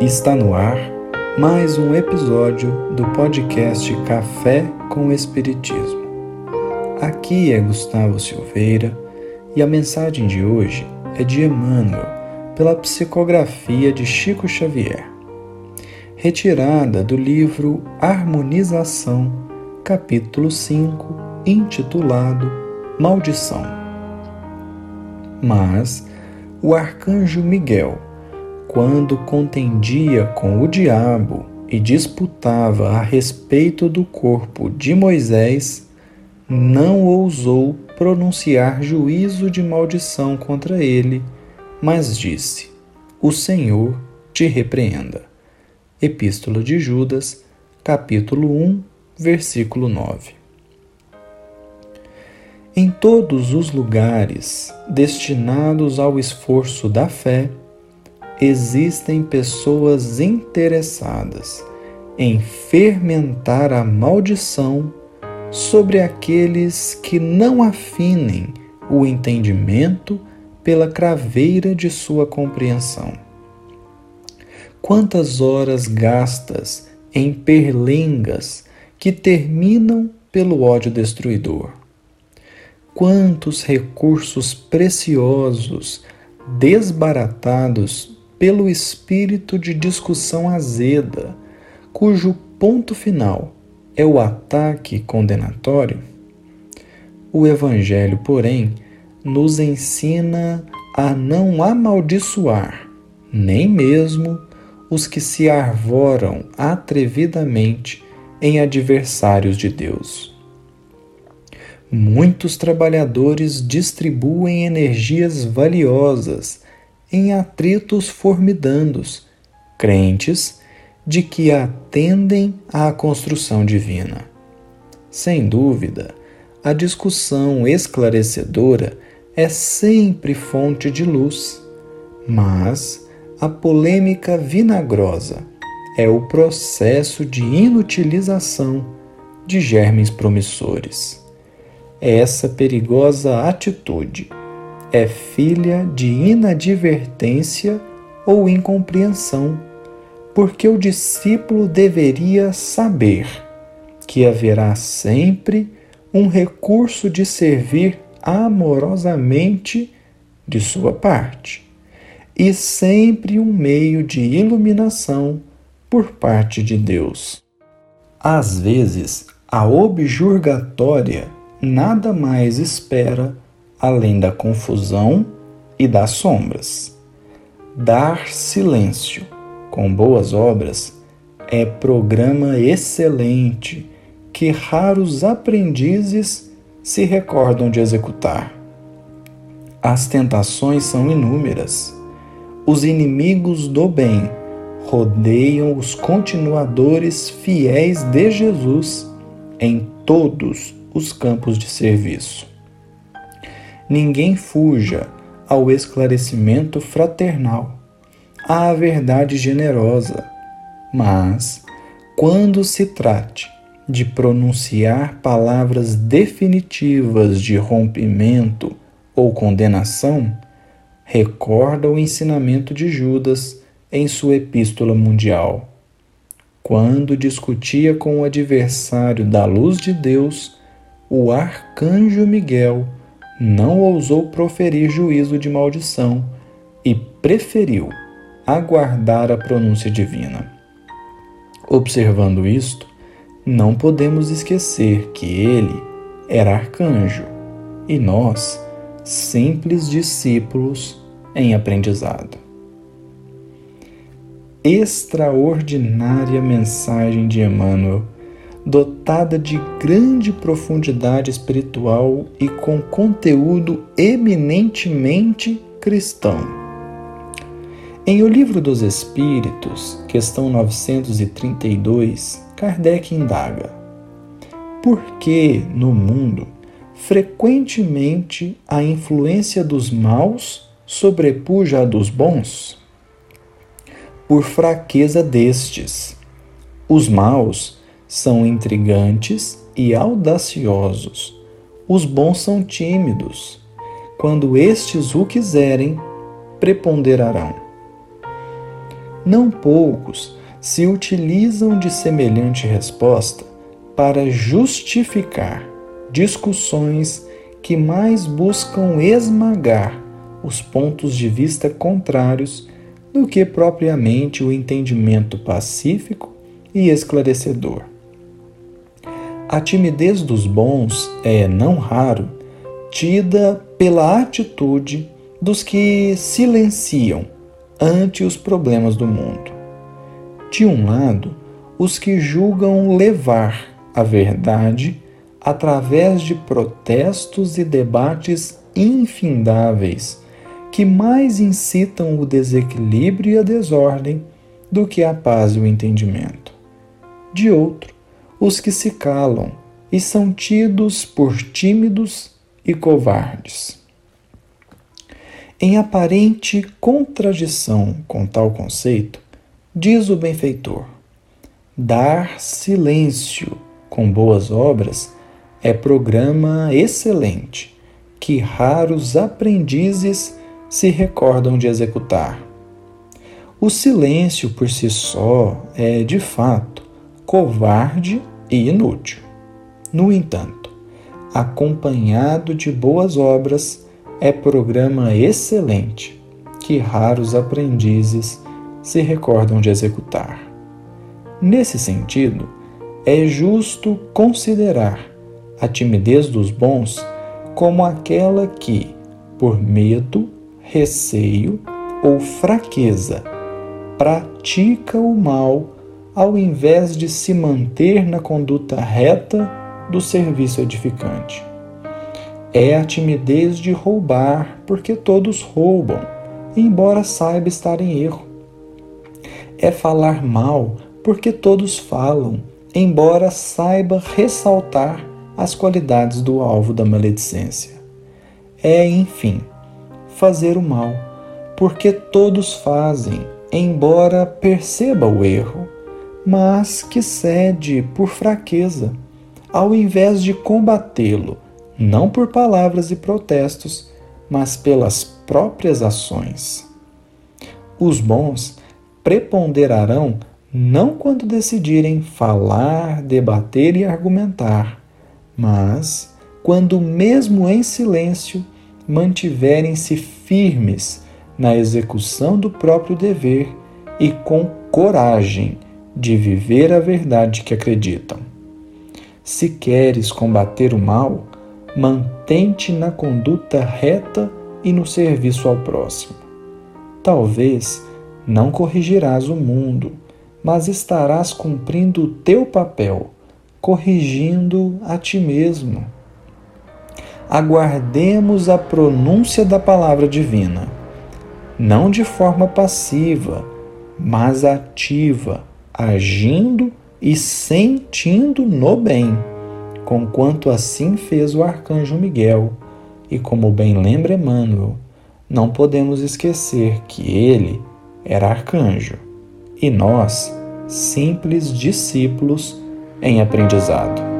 Está no ar mais um episódio do podcast Café com Espiritismo. Aqui é Gustavo Silveira e a mensagem de hoje é de Emmanuel, pela psicografia de Chico Xavier, retirada do livro Harmonização, capítulo 5, intitulado Maldição. Mas o arcanjo Miguel, quando contendia com o diabo e disputava a respeito do corpo de Moisés, não ousou pronunciar juízo de maldição contra ele, mas disse: O Senhor te repreenda. Epístola de Judas, capítulo 1, versículo 9. Em todos os lugares destinados ao esforço da fé, existem pessoas interessadas em fermentar a maldição sobre aqueles que não afinem o entendimento pela craveira de sua compreensão. Quantas horas gastas em perlengas que terminam pelo ódio destruidor? Quantos recursos preciosos desbaratados pelo espírito de discussão azeda, cujo ponto final é o ataque condenatório? O Evangelho, porém, nos ensina a não amaldiçoar, nem mesmo os que se arvoram atrevidamente em adversários de Deus. Muitos trabalhadores distribuem energias valiosas em atritos formidandos, crentes de que atendem à construção divina. Sem dúvida, a discussão esclarecedora é sempre fonte de luz, mas a polêmica vinagrosa é o processo de inutilização de germes promissores. Essa perigosa atitude é filha de inadvertência ou incompreensão, porque o discípulo deveria saber que haverá sempre um recurso de servir amorosamente de sua parte e sempre um meio de iluminação por parte de Deus. Às vezes, a objurgatória nada mais espera além da confusão e das sombras. Dar silêncio com boas obras é programa excelente que raros aprendizes se recordam de executar. As tentações são inúmeras. Os inimigos do bem rodeiam os continuadores fiéis de Jesus em todos os campos de serviço. Ninguém fuja ao esclarecimento fraternal, à verdade generosa, mas, quando se trate de pronunciar palavras definitivas de rompimento ou condenação, recorda o ensinamento de Judas em sua epístola mundial. Quando discutia com o adversário da luz de Deus, o arcanjo Miguel não ousou proferir juízo de maldição e preferiu aguardar a pronúncia divina. Observando isto, não podemos esquecer que ele era arcanjo e nós, simples discípulos em aprendizado. Extraordinária mensagem de Emmanuel dotada de grande profundidade espiritual e com conteúdo eminentemente cristão. Em O Livro dos Espíritos, questão 932, Kardec indaga: Por que no mundo frequentemente a influência dos maus sobrepuja a dos bons? Por fraqueza destes. Os maus são intrigantes e audaciosos. Os bons são tímidos. Quando estes o quiserem, preponderarão. não poucos se utilizam de semelhante resposta para justificar discussões que mais buscam esmagar os pontos de vista contrários do que propriamente o entendimento pacífico e esclarecedor. A timidez dos bons é, não raro, tida pela atitude dos que silenciam ante os problemas do mundo. De um lado, os que julgam levar a verdade através de protestos e debates infindáveis que mais incitam o desequilíbrio e a desordem do que a paz e o entendimento. De outro, os que se calam e são tidos por tímidos e covardes. Em aparente contradição com tal conceito, diz o benfeitor: dar silêncio com boas obras é programa excelente que raros aprendizes se recordam de executar. O silêncio por si só é, de fato, covarde e inútil. No entanto, acompanhado de boas obras, é programa excelente que raros aprendizes se recordam de executar. Nesse sentido, é justo considerar a timidez dos bons como aquela que, por medo, receio ou fraqueza, pratica o mal ao invés de se manter na conduta reta do serviço edificante. É a timidez de roubar, porque todos roubam, embora saiba estar em erro. É falar mal, porque todos falam, embora saiba ressaltar as qualidades do alvo da maledicência. É, enfim, fazer o mal, porque todos fazem, embora perceba o erro, mas que cede por fraqueza, ao invés de combatê-lo, não por palavras e protestos, mas pelas próprias ações. Os bons preponderarão não quando decidirem falar, debater e argumentar, mas quando, mesmo em silêncio, mantiverem-se firmes na execução do próprio dever e com coragem de viver a verdade que acreditam. Se queres combater o mal, mantente na conduta reta e no serviço ao próximo. Talvez não corrigirás o mundo, mas estarás cumprindo o teu papel, corrigindo a ti mesmo aguardemos a pronúncia da palavra divina, não de forma passiva, mas ativa, agindo e sentindo no bem, conquanto assim fez o arcanjo Miguel. E como bem lembra Emmanuel, não podemos esquecer que ele era arcanjo e nós, simples discípulos em aprendizado.